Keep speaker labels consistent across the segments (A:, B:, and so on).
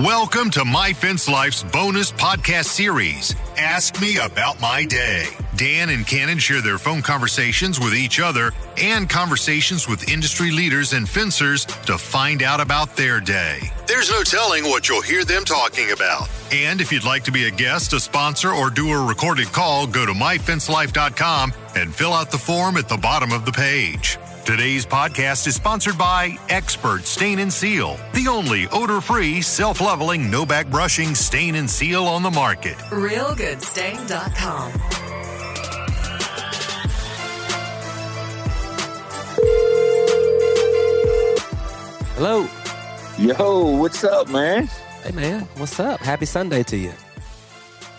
A: Welcome to My Fence Life's bonus podcast series, Ask Me About My Day. Dan and Cannon share their phone conversations with each other and conversations with industry leaders and fencers to find out about their day. There's no telling what you'll hear them talking about. And if you'd like to be a guest, a sponsor, or do a recorded call, go to myfencelife.com and fill out the form at the bottom of the page. Today's podcast is sponsored by Expert Stain and Seal, the only odor free, self leveling, no back brushing stain and seal on the market.
B: RealGoodStain.com.
C: Hello.
D: Yo, what's up, man?
C: Hey, man. What's up? Happy Sunday to you.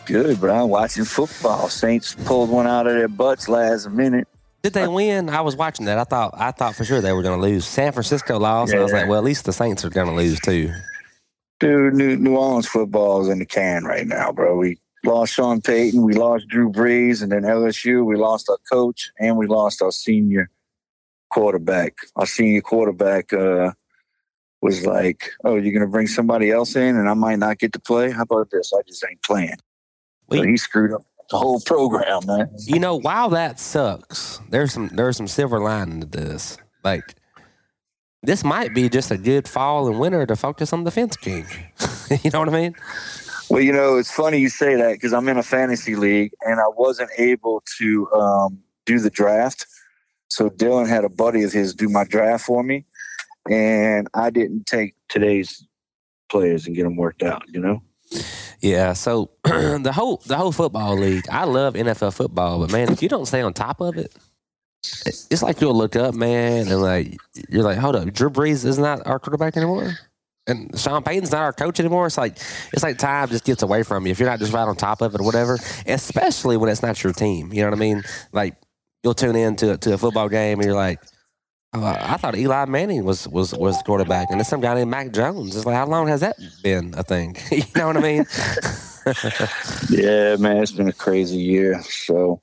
D: Good, bro. Watching football. Saints pulled one out of their butts last minute.
C: Did they win? I was watching that. I thought I thought for sure they were going to lose. San Francisco lost. and I was
D: Yeah.
C: like, well, at least the Saints are going to lose too.
D: Dude, New, New Orleans football is in the can right now, bro. We lost Sean Payton, we lost Drew Brees, and then LSU, we lost our coach, and we lost our senior quarterback. Our senior quarterback uh, was like, "Oh, you're going to bring somebody else in, and I might not get to play. How about this? I just ain't playing." So he screwed up the whole program, man.
C: You know, while that sucks, there's some there's some silver lining to this. Like, this might be just a good fall and winter to focus on the fence king. you know what I mean?
D: Well, you know, it's funny you say that because I'm in a fantasy league and I wasn't able to um, do the draft. So Dylan had a buddy of his do my draft for me, and I didn't take today's players and get them worked out. You know,
C: Yeah. So the whole the whole football league, I love NFL football, but man, if you don't stay on top of it, it- it's like you'll look up, man, and like you're like, hold up, Drew Brees is not our quarterback anymore, and Sean Payton's not our coach anymore. It's like it's like time just gets away from you if you're not just right on top of it or whatever. Especially when it's not your team. You know what I mean? Like you'll tune in to to a football game and you're like. Oh, I thought Eli Manning was was was the quarterback, and there's some guy named Mac Jones. It's like, how long has that been a thing? you know what I mean?
D: yeah, man, it's been a crazy year. So,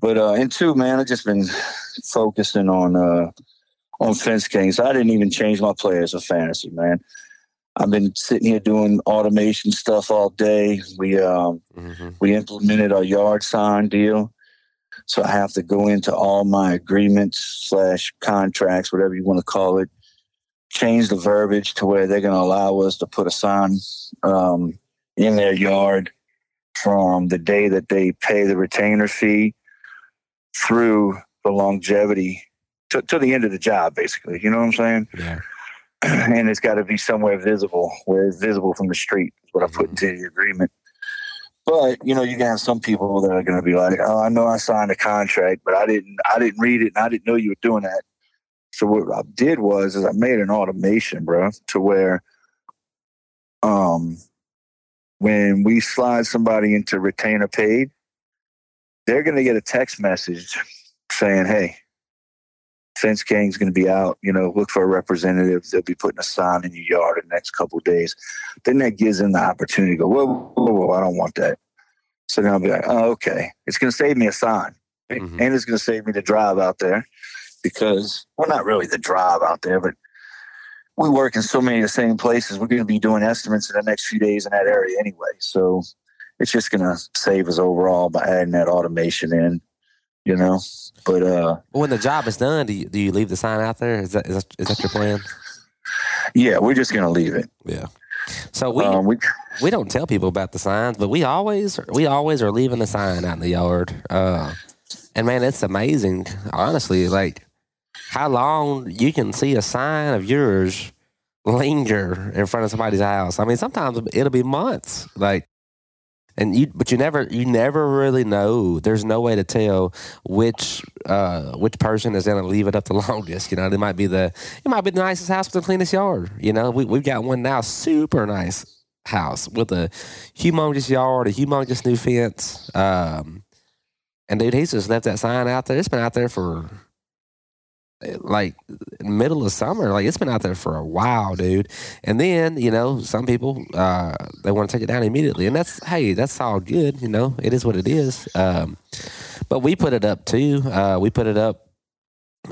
D: but uh, and two, man, I've just been focusing on uh, on fence kings. I didn't even change my players for fantasy, man. I've been sitting here doing automation stuff all day. We um,
C: hmm
D: we implemented our yard sign deal. So I have to go into all my agreements slash contracts, whatever you want to call it, change the verbiage to where they're going to allow us to put a sign um, in their yard from the day that they pay the retainer fee through the longevity to, to the end of the job, basically. You know what I'm saying?
C: Yeah.
D: and it's got to be somewhere visible, where it's visible from the street. Is what I put into the agreement. But you know, you have some people that are going to be like, "Oh, I know I signed a contract, but I didn't. I didn't read it, and I didn't know you were doing that." So what I did was, is I made an automation, bro, to where, um, when we slide somebody into retainer paid, they're going to get a text message saying, "Hey, Fence King's going to be out. You know, look for a representative. They'll be putting a sign in your yard in the next couple of days. Then that gives them the opportunity to go, whoa, whoa, whoa, I don't want that. So then I'll be like, oh, okay. It's going to save me a sign. right?
C: Mhm.
D: And it's going to save me the drive out there because, well, not really the drive out there, but we work in so many of the same places. We're going to be doing estimates in the next few days in that area anyway. So it's just going to save us overall by adding that automation in, you know? But, uh,
C: When the job is done, do you, do you leave the sign out there? Is that is that, is that your plan?
D: yeah, we're just going to leave it.
C: Yeah. So we
D: um, we
C: we don't tell people about the signs, but we always we always are leaving the sign out in the yard. Uh, and man, it's amazing, honestly. Like how long you can see a sign of yours linger in front of somebody's house. I mean, sometimes it'll be months. Like, and you, but you never you never really know. There's no way to tell which uh, which person is going to leave it up the longest. You know, it might be the it might be the nicest house with the cleanest yard. You know, we we've got one now, super nice house with a humongous yard, a humongous new fence. Um, and dude, he's just left that sign out there. It's been out there for like middle of summer. Like it's been out there for a while, dude. And then you know, some people uh, they want to take it down immediately, and that's hey, that's all good. You know, it is what it is. Um, but we put it up too. Uh, we put it up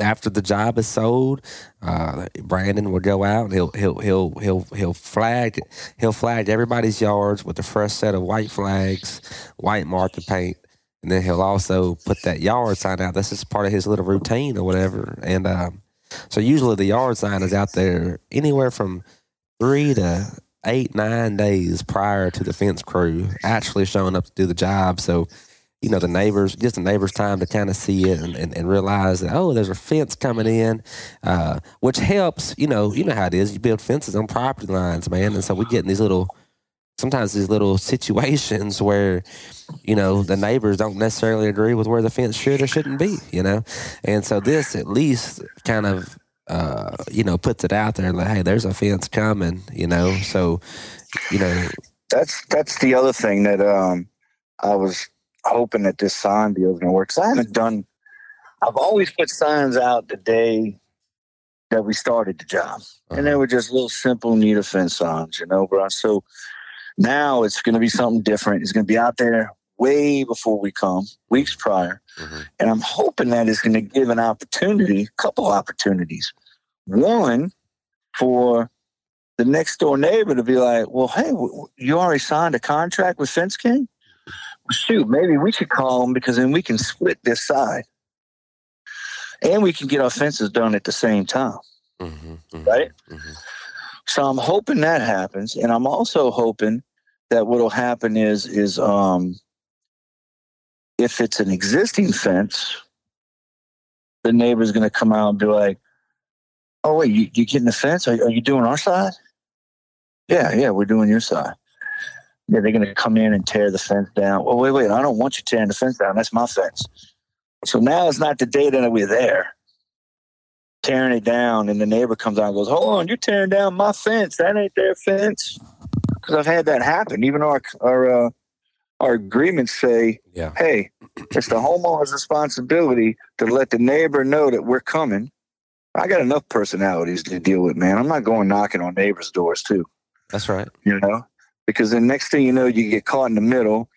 C: after the job is sold, uh, Brandon will go out and he'll he'll he'll he'll he'll flag he'll flag everybody's yards with a fresh set of white flags, white marker paint, and then he'll also put that yard sign out. This is part of his little routine or whatever. And um, so usually the yard sign is out there anywhere from three to eight nine days prior to the fence crew actually showing up to do the job. So you know, the neighbors, just the neighbors' time to kind of see it and, and, and, realize that, oh, there's a fence coming in, uh, which helps, you know, you know how it is. You build fences on property lines, man. And so we get in these little, sometimes these little situations where, you know, the neighbors don't necessarily agree with where the fence should or shouldn't be, you know? And so this at least kind of, uh, you know, puts it out there like, hey, there's a fence coming, you know? So, you know.
D: That's, that's the other thing that, um, I was hoping that this sign deal is going to work. Cause I haven't done, I've always put signs out the day that we started the job. Uh-huh. And they uh-huh. were just little simple, need a fence signs, you know, bro. So now it's going to be something different. It's going to be out there way before we come, weeks prior. Mm-hmm. And I'm hoping that it's going to give an opportunity, a couple opportunities. One, for the next door neighbor to be like, well, hey, you already signed a contract with Fence King? shoot, maybe we should call them because then we can split this side. And we can get our fences done at the same time. Mm-hmm, mm-hmm, right? So I'm hoping that happens. And I'm also hoping that what'll happen is is um if it's an existing fence, the neighbor's gonna come out and be like, Oh wait, you, you getting the fence? Are, are you doing our side? Yeah, yeah, we're doing your side. Yeah, they're going to come in and tear the fence down. Well, wait, wait, I don't want you tearing the fence down. That's my fence. So now it's not the day that we're there tearing it down, and the neighbor comes out and goes, "Hold on, you're tearing down my fence. That ain't their fence." Because I've had that happen. Even our our uh, our agreements say, yeah. "Hey, it's the homeowner's responsibility to let the neighbor know that we're coming." I got enough personalities to deal with, man. I'm not going knocking on neighbors' doors too.
C: That's right.
D: You know, because the next thing you know, you get caught in the middle,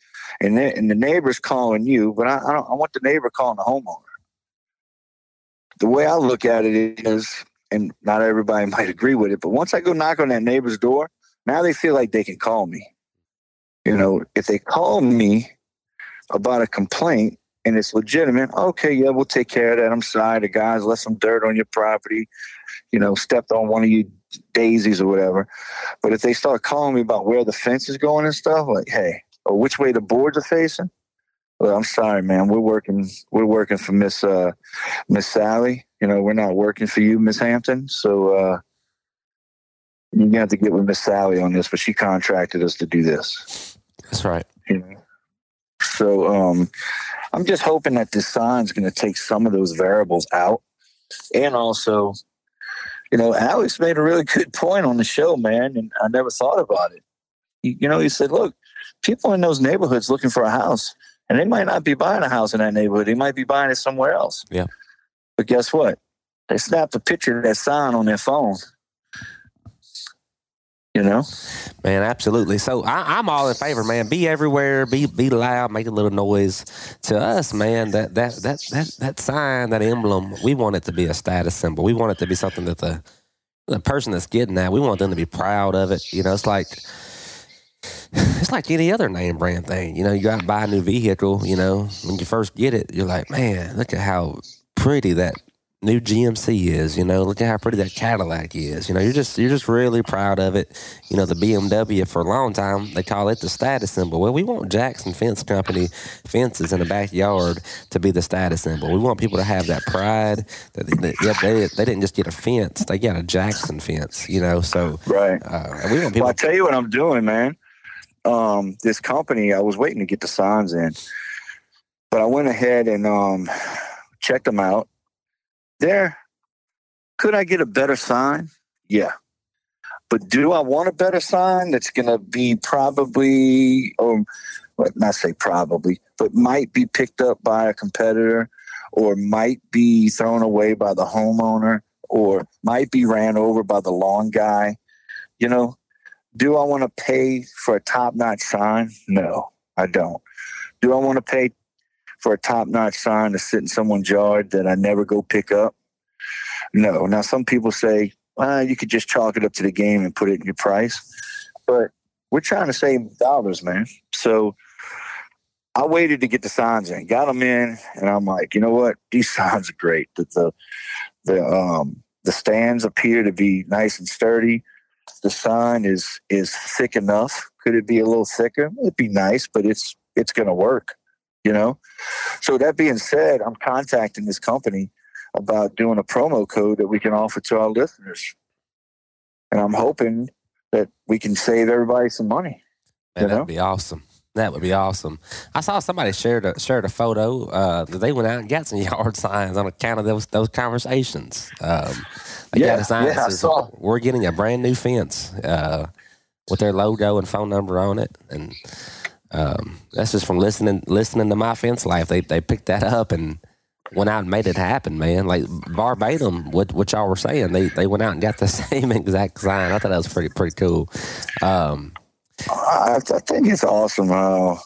D: and then, and the neighbor's calling you. But I, I, I want the neighbor calling the homeowner. The way I look at it is, and not everybody might agree with it, but once I go knock on that neighbor's door, now they feel like they can call me. You know, if they call me about a complaint and it's legitimate, okay, yeah, we'll take care of that. I'm sorry, the guys left some dirt on your property, you know, stepped on one of you daisies or whatever. But if they start calling me about where the fence is going and stuff, like, hey, or which way the boards are facing, well, I'm sorry, man. We're working. We're working for Miss uh, Miss Sally. You know, we're not working for you, Miss Hampton. So uh, you have to get with Miss Sally on this. But she contracted us to do this.
C: That's right.
D: You know? So um, I'm just hoping that this sign's going to take some of those variables out, and also you know, Alex made a really good point on the show, man, and I never thought about it. You, you know, he said, look, people in those neighborhoods looking for a house, and they might not be buying a house in that neighborhood. They might be buying it somewhere else.
C: Yeah.
D: But guess what? They snapped a picture of that sign on their phone. You know,
C: man, absolutely. So I, am all in favor, man. Be everywhere, be be loud, make a little noise. To us, man, that that that that that sign, that emblem, we want it to be a status symbol. We want it to be something that the the person that's getting that, we want them to be proud of it. You know, it's like it's like any other name brand thing. You know, you go out and buy a new vehicle. You know, when you first get it, you're like, man, look at how pretty that new GMC is. You know, look at how pretty that Cadillac is. You know, you're just you're just really proud of it. You know, the BMW for a long time they call it the status symbol. Well, we want Jackson Fence Company fences in the backyard to be the status symbol. We want people to have that pride that they, yep, they, they didn't just get a fence; they got a Jackson fence. You know, so
D: right. Uh, we want people. Well, I tell you what I'm doing, man. Um, this company, I was waiting to get the signs in, but I went ahead and um, checked them out there. Could I get a better sign? Yeah. But do I want a better sign that's going to be probably, or well, not say probably, but might be picked up by a competitor or might be thrown away by the homeowner or might be ran over by the lawn guy? You know, do I want to pay for a top notch sign? No, I don't. Do I want to pay for a top notch sign to sit in someone's yard that I never go pick up? No. Now, some people say uh, you could just chalk it up to the game and put it in your price, but we're trying to save dollars, man. So I waited to get the signs in, got them in, and I'm like, you know what? These signs are great. The the the um the stands appear to be nice and sturdy. The sign is is thick enough. Could it be a little thicker? It'd be nice, but it's it's going to work, you know. So that being said, I'm contacting this company about doing a promo code that we can offer to our listeners, and I'm hoping that we can save everybody some money.
C: Man, that'd
D: know?
C: be awesome. That would be awesome. I saw somebody shared a shared a photo uh, that they went out and got some yard signs on account of those those conversations. Um, they
D: Yeah,
C: got a sign
D: yeah,
C: that says, "We're getting a brand new fence uh, with their logo and phone number on it." And um, that's just from listening listening to my fence life. They they picked that up and went out and made it happen, man. Like verbatim, what what y'all were saying. They they went out and got the same exact sign. I thought that was pretty pretty cool. Um,
D: I, I think it's awesome how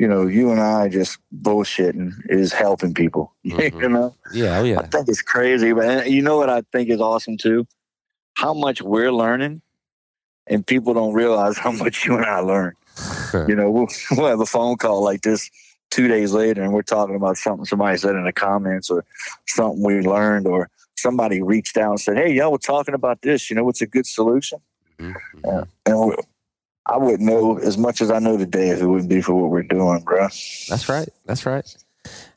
D: you know you and I just bullshitting is helping people. you
C: Mhm.
D: know,
C: yeah, oh
D: I think it's crazy, but you know what I think is awesome too, how much we're learning, and people don't realize how much you and I learn. you know, we'll, we'll have a phone call like this two days later, and we're talking about something somebody said in the comments or something we learned, or somebody reached out and said, "Hey, y'all were talking about this. You know, what's a good solution?"
C: Mhm.
D: Yeah. And I wouldn't know as much as I know today if it wouldn't be for what we're doing, bro.
C: That's right. That's right.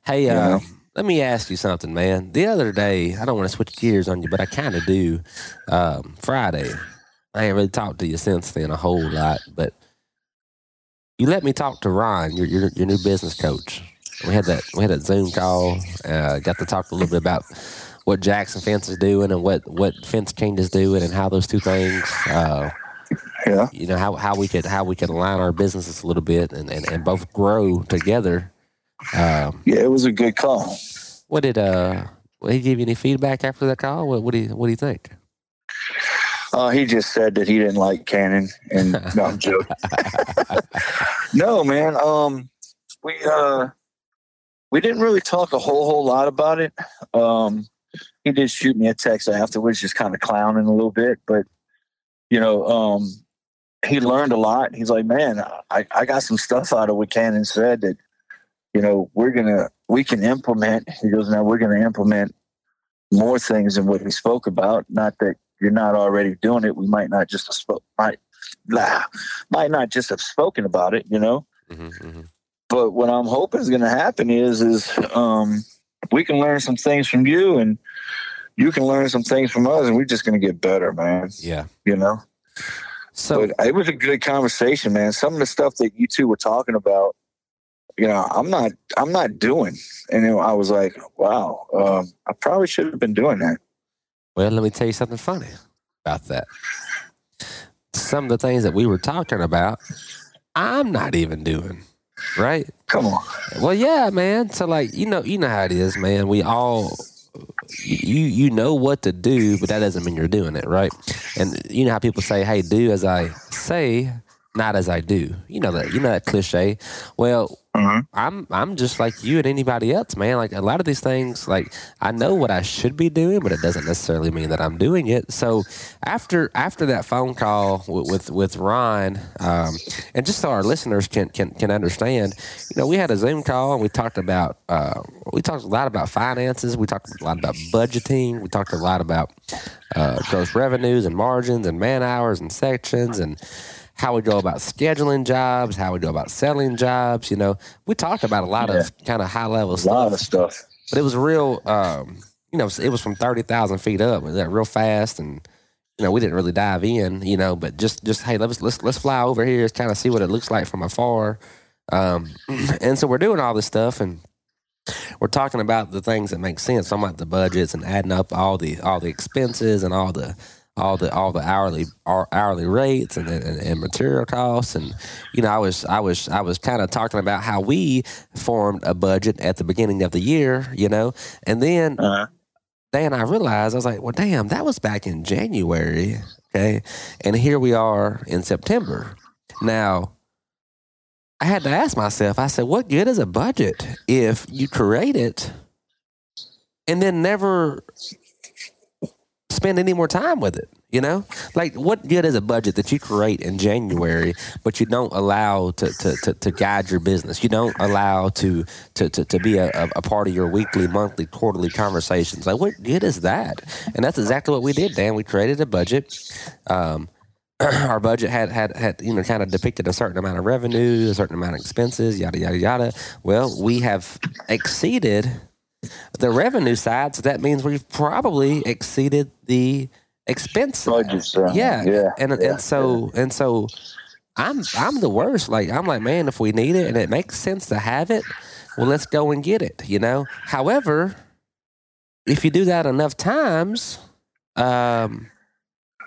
C: Hey, uh, let me ask you something, man. The other day, I don't want to switch gears on you, but I kind of do. Um, Friday, I ain't really talked to you since then a whole lot, but you let me talk to Ron, your your, your new business coach. We had that we had that Zoom call. Uh, got to talk a little bit about what Jackson Fence is doing and what what Fence is doing and how those two things. Uh,
D: Yeah.
C: you know how, how we could how we could align our businesses a little bit and, and, and both grow together. Um,
D: Yeah, it was a good call.
C: what did uh? Did he give you any feedback after that call? What, what do you what do you think?
D: Uh, he just said that he didn't like Cannon, and no, I'm joking. no, man. Um, we uh, we didn't really talk a whole whole lot about it. Um, he did shoot me a text afterwards, just kind of clowning a little bit, but you know, um, he learned a lot. He's like, man, I, I got some stuff out of what Cannon said that, you know, we're gonna we can implement. He goes, now we're gonna implement more things than what he spoke about. Not that you're not already doing it. We might not just have spoke might blah, might not just have spoken about it, you know.
C: Mm-hmm,
D: But what I'm hoping is going to happen is is um, we can learn some things from you, and you can learn some things from us, and we're just going to get better, man.
C: Yeah.
D: You know.
C: So
D: But it was a good conversation, man. Some of the stuff that you two were talking about, you know, I'm not, I'm not doing, and then I was like, wow, um, I probably should have been doing that.
C: well, let me tell you something funny about that. Some of the things that we were talking about, I'm not even doing. Right?
D: Come on,
C: Well, yeah, man. So like, you know, you know how it is, man. We all you you know what to do, but that doesn't mean you're doing it, right? And you know how people say, "Hey, do as I say, not as I do." You know that you know that cliche. Well,
D: Mhm.
C: I'm I'm just like you and anybody else, man. Like a lot of these things, like I know what I should be doing, but it doesn't necessarily mean that I'm doing it. So after after that phone call with with, with Ron, um, and just so our listeners can, can can understand, you know, we had a Zoom call and we talked about uh, we talked a lot about finances. We talked a lot about budgeting. We talked a lot about uh, gross revenues and margins and man hours and sections and how we go about scheduling jobs, how we go about selling jobs. You know, we talked about a lot of kind of high level stuff.
D: a lot of stuff.
C: but it was real. Um, you know, it was from thirty thousand feet up. It was real fast, and you know, we didn't really dive in. You know, but just just hey, let's let's let's fly over here, kind of see what it looks like from afar. Um, and so we're doing all this stuff, and we're talking about the things that make sense. I'm about the budgets and adding up all the all the expenses and all the all the all the hourly our hourly rates and, and, and material costs. And you know I was I was I was kind of talking about how we formed a budget at the beginning of the year you know? And then
D: Uh-huh.
C: then I realized I was like well damn that was back in January okay? And here we are in September. Now I had to ask myself I said what good is a budget if you create it and then never spend any more time with it. You know, like what good is a budget that you create in January, but you don't allow to to, to, to guide your business? You don't allow to to, to, to be a, a part of your weekly, monthly, quarterly conversations. Like what good is that? And that's exactly what we did, Dan. We created a budget. Um, our budget had, had had you know kind of depicted a certain amount of revenue, a certain amount of expenses, yada yada yada. Well, we have exceeded the revenue side, so that means we've probably exceeded the expense. Yeah,
D: yeah,
C: and
D: yeah,
C: and so and so, I'm I'm the worst. Like I'm like, man, if we need it and it makes sense to have it, well, let's go and get it. You know. However, if you do that enough times, um,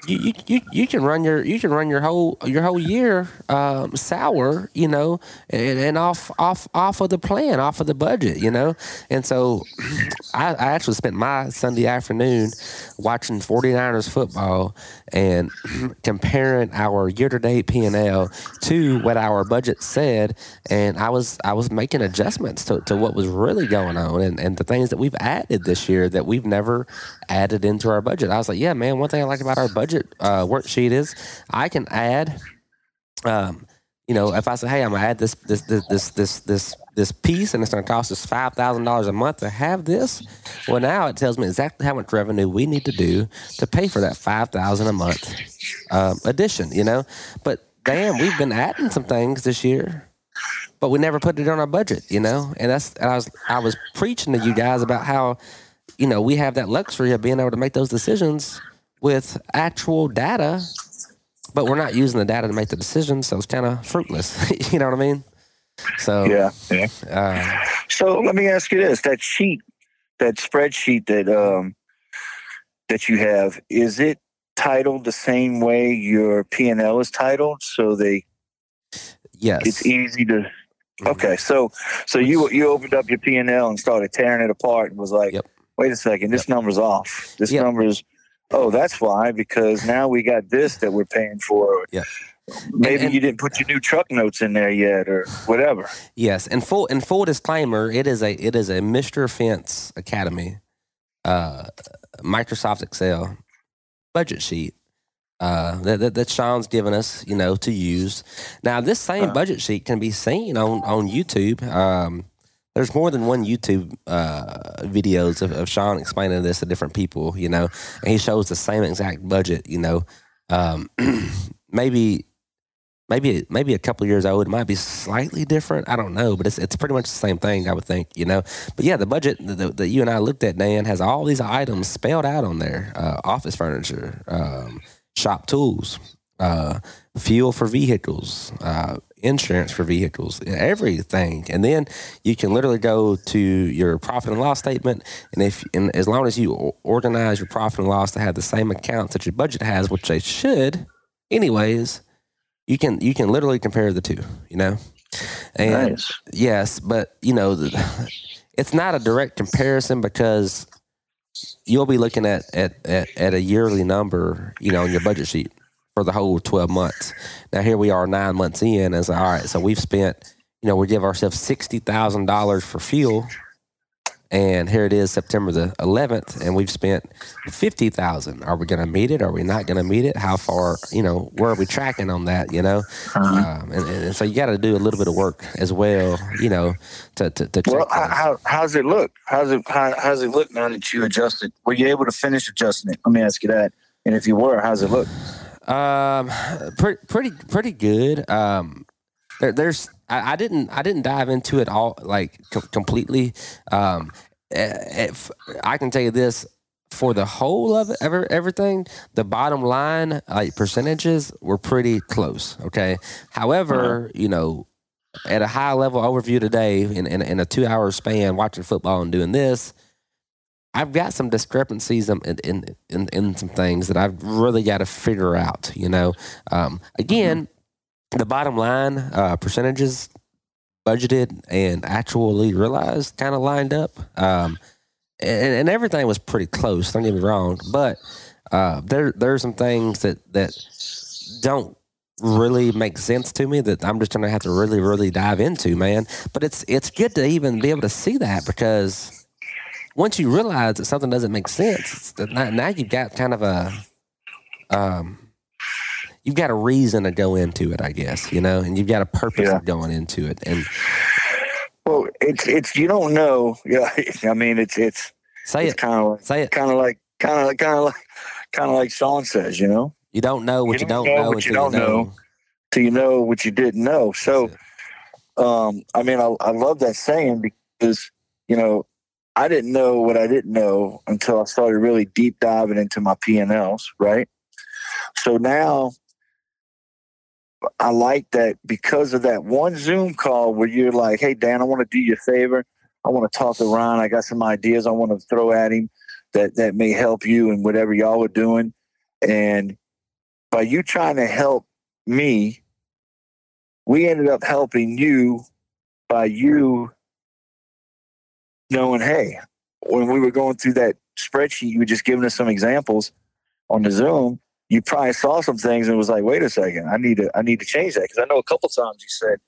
C: you, you, you, can run your you can run your whole your whole year um, sour, you know, and, and off off off of the plan, off of the budget, you know. And so I, I actually spent my Sunday afternoon watching 49ers football and comparing our year to date P and L to what our budget said, and I was I was making adjustments to, to what was really going on and, and the things that we've added this year that we've never added into our budget. I was like, yeah, man, one thing I like about our budget uh, worksheet is I can add. Um, you know, if I say, "Hey, I'm gonna add this this this this this this, this piece, and it's gonna cost us five thousand dollars a month to have this," well, now it tells me exactly how much revenue we need to do to pay for that five thousand a month um, addition. You know, but damn, we've been adding some things this year, but we never put it on our budget. You know, and that's and I was I was preaching to you guys about how you know we have that luxury of being able to make those decisions with actual data but we're not using the data to make the decisions, so it's kind of fruitless. you know what I mean? So
D: yeah, yeah.
C: Uh,
D: So let me ask you this: that sheet, that spreadsheet that um that you have, is it titled the same way your P and L is titled? So they
C: yes,
D: it's easy to.
C: Mm-hmm.
D: Okay, so so you you opened up your P and L and started tearing it apart and was like,
C: Yep.
D: wait a second, this number's off. This
C: Yep.
D: number is. Oh, that's why because now we got this that we're paying for.
C: Yeah.
D: Maybe
C: And- and-
D: you didn't put your new truck notes in there yet, or whatever.
C: yes. And full and full disclaimer, it is a it is a Mr. Fence Academy, uh, Microsoft Excel budget sheet. Uh, that, that, that Sean's given us, you know, to use. Now, this same
D: Uh-huh.
C: budget sheet can be seen on on YouTube. Um, there's more than one YouTube uh, videos of, of Sean explaining this to different people, you know, and he shows the same exact budget, you know. Um, maybe, maybe, maybe a couple years old. It might be slightly different. I don't know, but it's it's pretty much the same thing. I would think, you know. But yeah, the budget that, that you and I looked at, Dan, has all these items spelled out on there: uh, office furniture, um, shop tools, uh, fuel for vehicles, uh, insurance for vehicles, everything. And then you can literally go to your profit and loss statement, and if and as long as you organize your profit and loss to have the same accounts that your budget has, which they should, anyways, you can you can literally compare the two. You know, and
D: Nice.
C: yes, but you know, the, it's not a direct comparison because you'll be looking at, at, at, at a yearly number, you know, on your budget sheet for the whole 12 months. Now, here we are nine months in, and it's like, all right, so we've spent, you know, we give ourselves $60,000 for fuel. And here it is, September the 11th, and we've spent 50000 Are we going to meet it? Are we not going to meet it? How far, you know, where are we tracking on that, you know? Um, and, and so you got to do a little bit of work as well, you know, to, to, to check
D: Well, how, how how's it look? How's it how, how's it look now that you adjusted? Were you able to finish adjusting it? Let me ask you that. And if you were, how's it look?
C: Um, pretty, pretty, pretty good. Um, there, there's, I, I didn't, I didn't dive into it all like com- completely. Um, if, I can tell you this for the whole of it, ever, everything, the bottom line, like percentages were pretty close. Okay. However, you know, at a high level overview today in, in, in a two hour span watching football and doing this, I've got some discrepancies in in, in, in some things that I've really got to figure out. You know, um, again, the bottom line uh, percentages budgeted and actually realized kind of lined up, um, and, and everything was pretty close. Don't get me wrong, but uh, there there are some things that that don't really make sense to me that I'm just gonna have to really really dive into, man. But it's it's good to even be able to see that because once you realize that something doesn't make sense, now, now you've got kind of a um, you've got a reason to go into it, I guess, you know, and you've got a purpose
D: Yeah.
C: of going into it. And
D: Well, it's it's you don't know. Yeah, I mean it's it's
C: say
D: it's
C: it,
D: kind of like
C: say it.
D: kind of like kind of like kind of like kind of like Sean says, you know,
C: You don't know what you,
D: You don't
C: don't
D: know
C: know
D: what you don't know. till you know what you didn't know. So, um, I mean, I, I love that saying because you know I didn't know what I didn't know until I started really deep diving into my P and Ls, right? So now I like that because of that one Zoom call where you're like, "Hey Dan, I want to do you a favor. I want to talk to Ron. I got some ideas I want to throw at him that that may help you and whatever y'all are doing." And by you trying to help me, we ended up helping you by you knowing, hey, when we were going through that spreadsheet, you were just giving us some examples on the Zoom. You probably saw some things and was like, wait a second, I need to I need to change that. Because I know a couple times you said,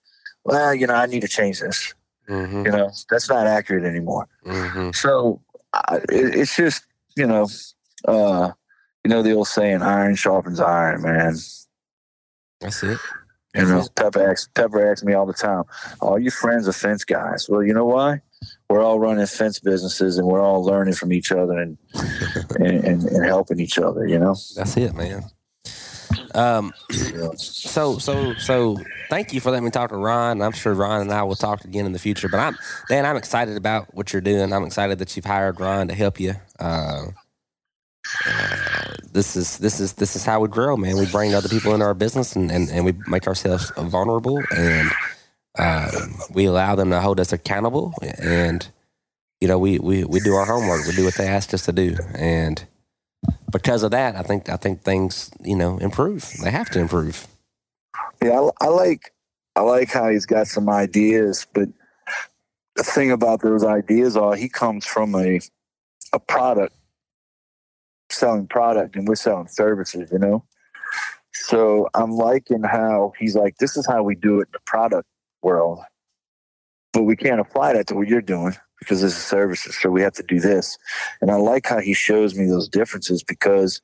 D: Well, you know, I need to change this.
C: Mhm,
D: You know, that's not accurate anymore.
C: mhm.
D: So I, it, it's just, you know, uh, you know the old saying, iron sharpens iron, man.
C: That's it.
D: You know. Pepper asks, Pepper asks me all the time, all your friends are fence guys. Well, you know why? We're all running fence businesses and we're all learning from each other and, and, and, and helping each other, you know?
C: That's it, man. Um, so so so thank you for letting me talk to Ron. I'm sure Ron and I will talk again in the future. But I'm Dan, I'm excited about what you're doing. I'm excited that you've hired Ron to help you. Uh, uh, this is this is this is how we grow, man. We bring other people into our business and, and, and we make ourselves vulnerable and uh, we allow them to hold us accountable and you know we, we, we do our homework. We do what they ask us to do and because of that, I think I think things you know improve. They have to improve.
D: Yeah, I, I like I like how he's got some ideas, but the thing about those ideas are he comes from a a product selling product and we're selling services, you know. So I'm liking how he's like, this is how we do it in the product world, but we can't apply that to what you're doing because this is services. So we have to do this, and I like how he shows me those differences because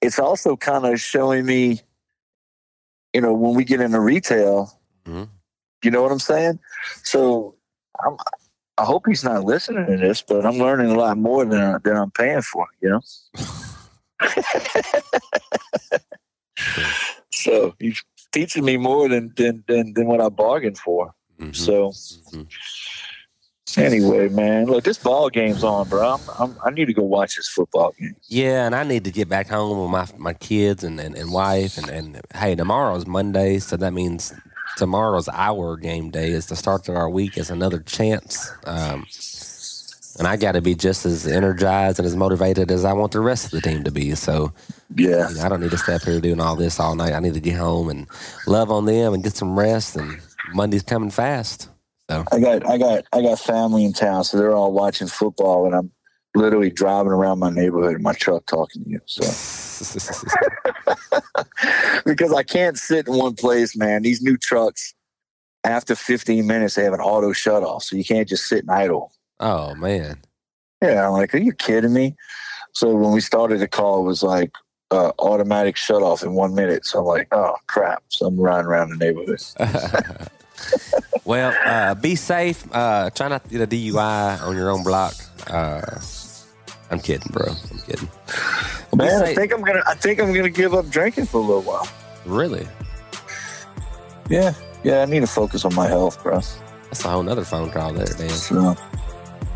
D: it's also kind of showing me you know, when we get into retail,
C: Mhm.
D: you know what I'm saying? So I'm, I hope he's not listening to this, but I'm learning a lot more than, I- than I'm paying for, you know? so he's teaching me more than, than, than, than what I bargained for.
C: Mhm.
D: So
C: Mhm.
D: anyway, man, look, this ball game's on, bro. I'm, I'm, I need to go watch this football game.
C: Yeah, and I need to get back home with my my kids and, and, and wife and, and hey, tomorrow's Monday, so that means tomorrow's our game day is the start of our week is another chance. Um, and I got to be just as energized and as motivated as I want the rest of the team to be. So
D: Yeah.
C: you know, I don't need to stay up here doing all this all night. I need to get home and love on them and get some rest. And Monday's coming fast.
D: So I got I got I got family in town, so they're all watching football, and I'm literally driving around my neighborhood in my truck talking to you. So because I can't sit in one place, man. These new trucks, after 15 minutes, they have an auto shut off, so you can't just sit and idle.
C: oh man.
D: Yeah, I'm like, are you kidding me? So when we started the call, it was like uh, automatic shut off in one minute. So I'm like, oh crap! So I'm riding around the neighborhood.
C: well, uh, be safe. Uh, try not to get a DUI on your own block. Uh, I'm kidding, bro. I'm kidding. Be
D: Man, I think I'm gonna I think I'm gonna give up drinking for a little while.
C: really?
D: Yeah, yeah, I need to focus on my health, bro.
C: That's a whole nother phone call there, man.
D: So, yeah,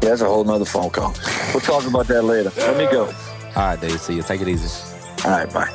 D: that's a whole nother phone call. We'll talk about that later. Let me go.
C: All right, dude. See you. Take it easy.
D: All right, bye.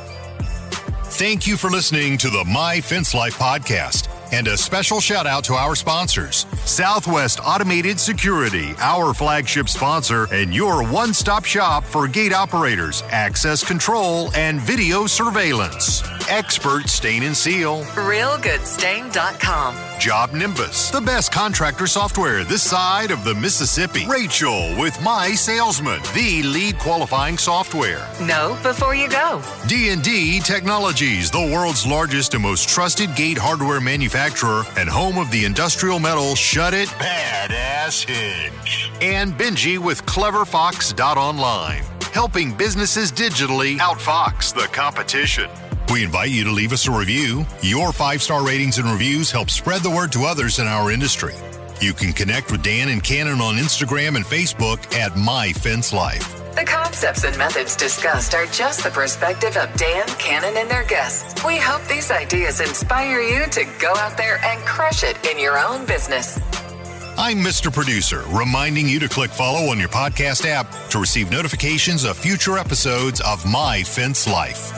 A: Thank you for listening to the My Fence Life podcast. And a special shout out to our sponsors Southwest Automated Security, our flagship sponsor, and your one stop shop for gate operators, access control, and video surveillance. Expert Stain and Seal.
B: RealGoodStain.com.
A: Job Nimbus, the best contractor software this side of the Mississippi. Rachel with My Salesman, the lead qualifying software.
B: No, before you go.
A: D&D Technologies, the world's largest and most trusted gate hardware manufacturer and home of the industrial metal Shut It Badass Hinge. And Benji with CleverFox.online, helping businesses digitally outfox the competition. We invite you to leave us a review. Your five star ratings and reviews help spread the word to others in our industry. You can connect with Dan and Cannon on Instagram and Facebook at My Fence Life.
B: The concepts and methods discussed are just the perspective of Dan, Cannon, and their guests. We hope these ideas inspire you to go out there and crush it in your own business.
A: I'm Mr. Producer, reminding you to click follow on your podcast app to receive notifications of future episodes of My Fence Life.